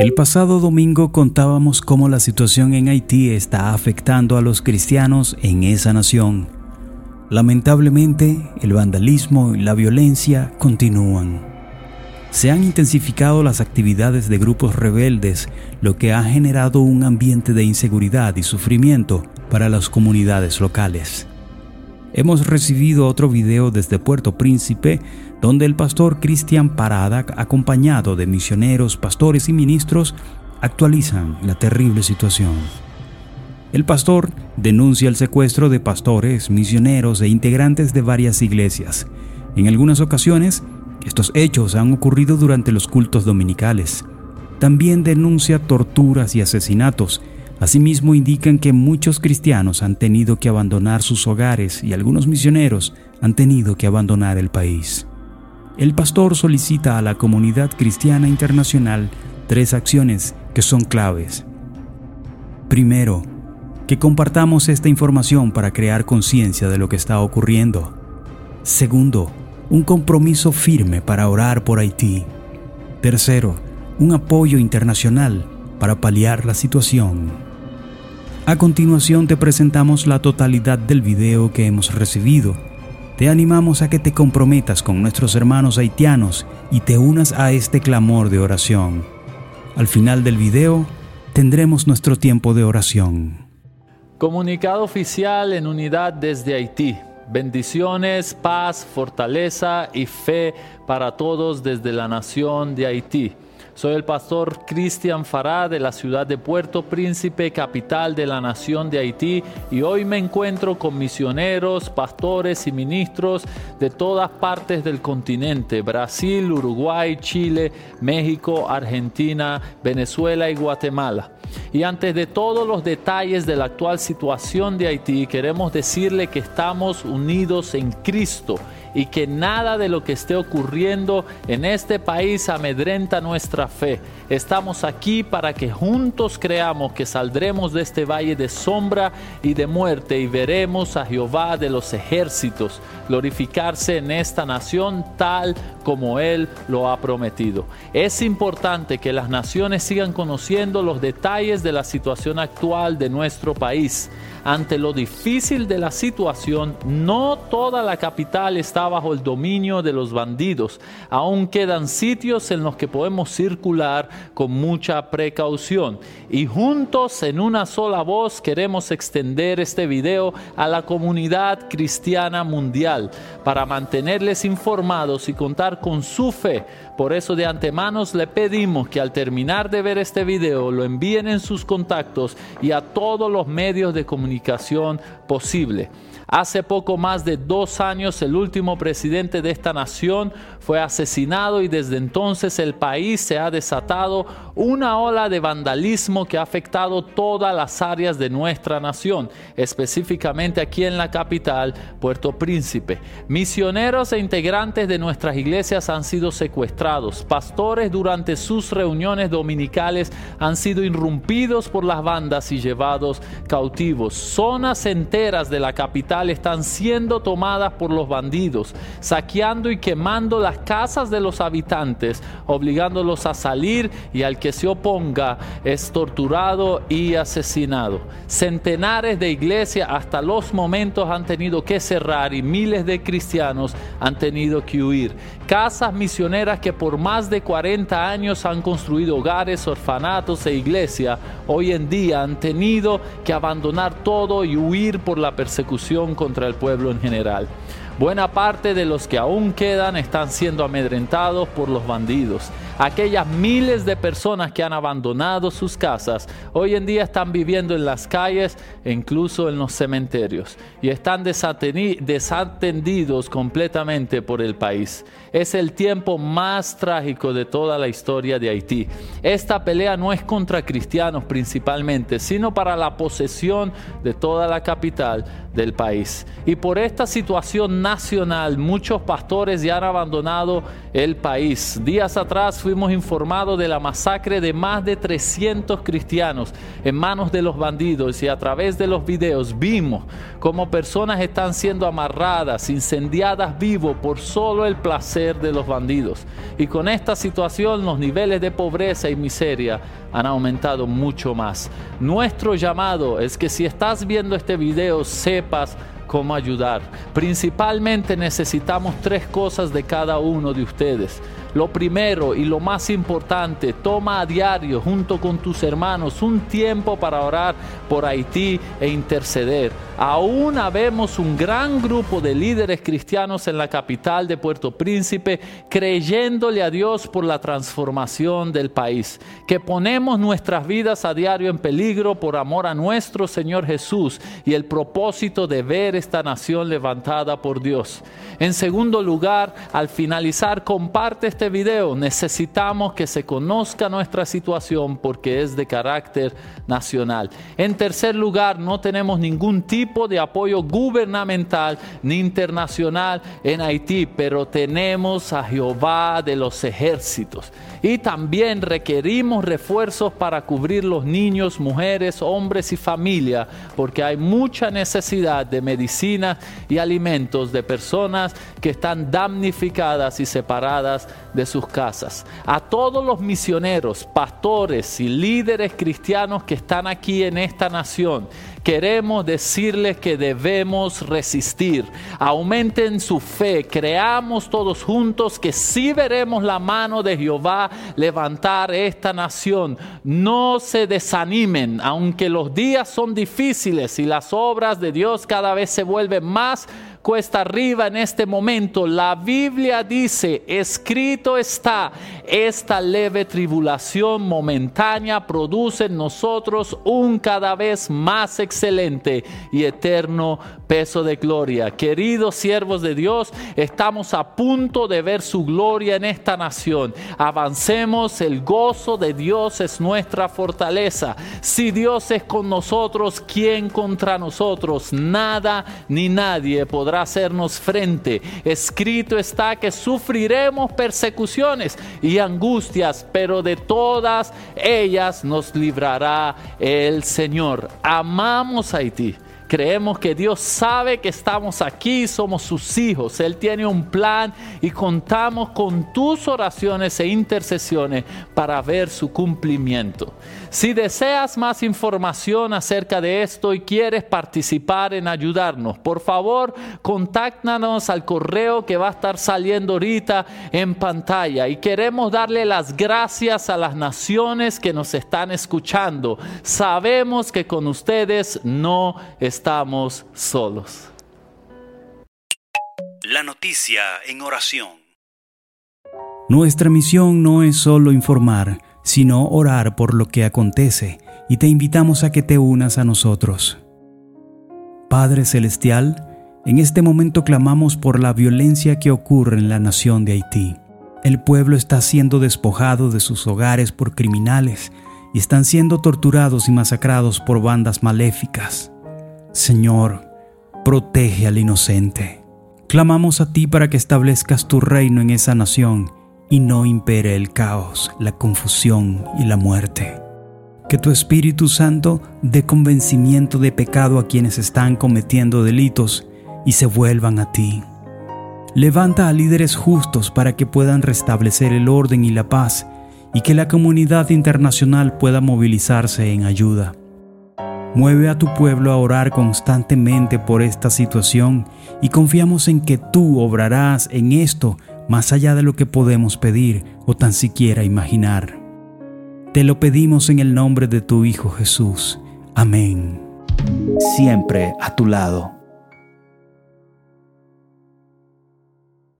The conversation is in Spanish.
El pasado domingo contábamos cómo la situación en Haití está afectando a los cristianos en esa nación. Lamentablemente, el vandalismo y la violencia continúan. Se han intensificado las actividades de grupos rebeldes, lo que ha generado un ambiente de inseguridad y sufrimiento para las comunidades locales. Hemos recibido otro video desde Puerto Príncipe donde el pastor Cristian Parada, acompañado de misioneros, pastores y ministros, actualizan la terrible situación. El pastor denuncia el secuestro de pastores, misioneros e integrantes de varias iglesias. En algunas ocasiones, estos hechos han ocurrido durante los cultos dominicales. También denuncia torturas y asesinatos. Asimismo indican que muchos cristianos han tenido que abandonar sus hogares y algunos misioneros han tenido que abandonar el país. El pastor solicita a la comunidad cristiana internacional tres acciones que son claves. Primero, que compartamos esta información para crear conciencia de lo que está ocurriendo. Segundo, un compromiso firme para orar por Haití. Tercero, un apoyo internacional para paliar la situación. A continuación te presentamos la totalidad del video que hemos recibido te animamos a que te comprometas con nuestros hermanos haitianos y te unas a este clamor de oración. Al final del video tendremos nuestro tiempo de oración. Comunicado oficial en unidad desde Haití. Bendiciones, paz, fortaleza y fe para todos desde la nación de Haití. Soy el pastor Cristian Fará de la ciudad de Puerto Príncipe, capital de la nación de Haití, y hoy me encuentro con misioneros, pastores y ministros de todas partes del continente, Brasil, Uruguay, Chile, México, Argentina, Venezuela y Guatemala. Y antes de todos los detalles de la actual situación de Haití, queremos decirle que estamos unidos en Cristo y que nada de lo que esté ocurriendo en este país amedrenta nuestra fe. Estamos aquí para que juntos creamos que saldremos de este valle de sombra y de muerte y veremos a Jehová de los ejércitos glorificarse en esta nación tal como Él lo ha prometido. Es importante que las naciones sigan conociendo los detalles de la situación actual de nuestro país ante lo difícil de la situación, no toda la capital está bajo el dominio de los bandidos. Aún quedan sitios en los que podemos circular con mucha precaución. Y juntos en una sola voz queremos extender este video a la comunidad cristiana mundial para mantenerles informados y contar con su fe por eso de antemano le pedimos que al terminar de ver este video lo envíen en sus contactos y a todos los medios de comunicación posible. Hace poco más de dos años el último presidente de esta nación fue asesinado y desde entonces el país se ha desatado una ola de vandalismo que ha afectado todas las áreas de nuestra nación, específicamente aquí en la capital, Puerto Príncipe. Misioneros e integrantes de nuestras iglesias han sido secuestrados, pastores durante sus reuniones dominicales han sido irrumpidos por las bandas y llevados cautivos. Zonas enteras de la capital están siendo tomadas por los bandidos, saqueando y quemando las casas de los habitantes, obligándolos a salir y al que se oponga es torturado y asesinado. Centenares de iglesias hasta los momentos han tenido que cerrar y miles de cristianos han tenido que huir. Casas misioneras que por más de 40 años han construido hogares, orfanatos e iglesias, hoy en día han tenido que abandonar todo y huir por la persecución contra el pueblo en general. Buena parte de los que aún quedan están siendo amedrentados por los bandidos. Aquellas miles de personas que han abandonado sus casas hoy en día están viviendo en las calles e incluso en los cementerios y están desatendidos completamente por el país. Es el tiempo más trágico de toda la historia de Haití. Esta pelea no es contra cristianos principalmente, sino para la posesión de toda la capital del país. Y por esta situación nacional, muchos pastores ya han abandonado el país. Días atrás fuimos informados de la masacre de más de 300 cristianos en manos de los bandidos y a través de los videos vimos cómo personas están siendo amarradas, incendiadas vivo por solo el placer de los bandidos. Y con esta situación los niveles de pobreza y miseria han aumentado mucho más. Nuestro llamado es que si estás viendo este video sepas cómo ayudar. Principalmente necesitamos tres cosas de cada uno de ustedes. Lo primero y lo más importante, toma a diario junto con tus hermanos un tiempo para orar por Haití e interceder. Aún vemos un gran grupo de líderes cristianos en la capital de Puerto Príncipe creyéndole a Dios por la transformación del país, que ponemos nuestras vidas a diario en peligro por amor a nuestro Señor Jesús y el propósito de ver esta nación levantada por Dios. En segundo lugar, al finalizar, comparte este video. Necesitamos que se conozca nuestra situación porque es de carácter nacional. En tercer lugar, no tenemos ningún tipo de apoyo gubernamental ni internacional en Haití, pero tenemos a Jehová de los ejércitos. Y también requerimos refuerzos para cubrir los niños, mujeres, hombres y familia, porque hay mucha necesidad de medicinas y alimentos de personas que están damnificadas y separadas de sus casas. A todos los misioneros, pastores y líderes cristianos que están aquí en esta nación, queremos decirles que debemos resistir. Aumenten su fe, creamos todos juntos que sí veremos la mano de Jehová levantar esta nación. No se desanimen, aunque los días son difíciles y las obras de Dios cada vez se vuelven más cuesta arriba en este momento. La Biblia dice, escrito está, esta leve tribulación momentánea produce en nosotros un cada vez más excelente y eterno peso de gloria. Queridos siervos de Dios, estamos a punto de ver su gloria en esta nación. Avancemos, el gozo de Dios es nuestra fortaleza. Si Dios es con nosotros, ¿quién contra nosotros? Nada ni nadie podrá hacernos frente. Escrito está que sufriremos persecuciones y angustias, pero de todas ellas nos librará el Señor. Amamos a Haití. Creemos que Dios sabe que estamos aquí, somos sus hijos. Él tiene un plan y contamos con tus oraciones e intercesiones para ver su cumplimiento. Si deseas más información acerca de esto y quieres participar en ayudarnos, por favor, contáctanos al correo que va a estar saliendo ahorita en pantalla. Y queremos darle las gracias a las naciones que nos están escuchando. Sabemos que con ustedes no estamos estamos solos. La noticia en oración. Nuestra misión no es solo informar, sino orar por lo que acontece y te invitamos a que te unas a nosotros. Padre Celestial, en este momento clamamos por la violencia que ocurre en la nación de Haití. El pueblo está siendo despojado de sus hogares por criminales y están siendo torturados y masacrados por bandas maléficas. Señor, protege al inocente. Clamamos a ti para que establezcas tu reino en esa nación y no impere el caos, la confusión y la muerte. Que tu Espíritu Santo dé convencimiento de pecado a quienes están cometiendo delitos y se vuelvan a ti. Levanta a líderes justos para que puedan restablecer el orden y la paz y que la comunidad internacional pueda movilizarse en ayuda. Mueve a tu pueblo a orar constantemente por esta situación y confiamos en que tú obrarás en esto más allá de lo que podemos pedir o tan siquiera imaginar. Te lo pedimos en el nombre de tu Hijo Jesús. Amén. Siempre a tu lado.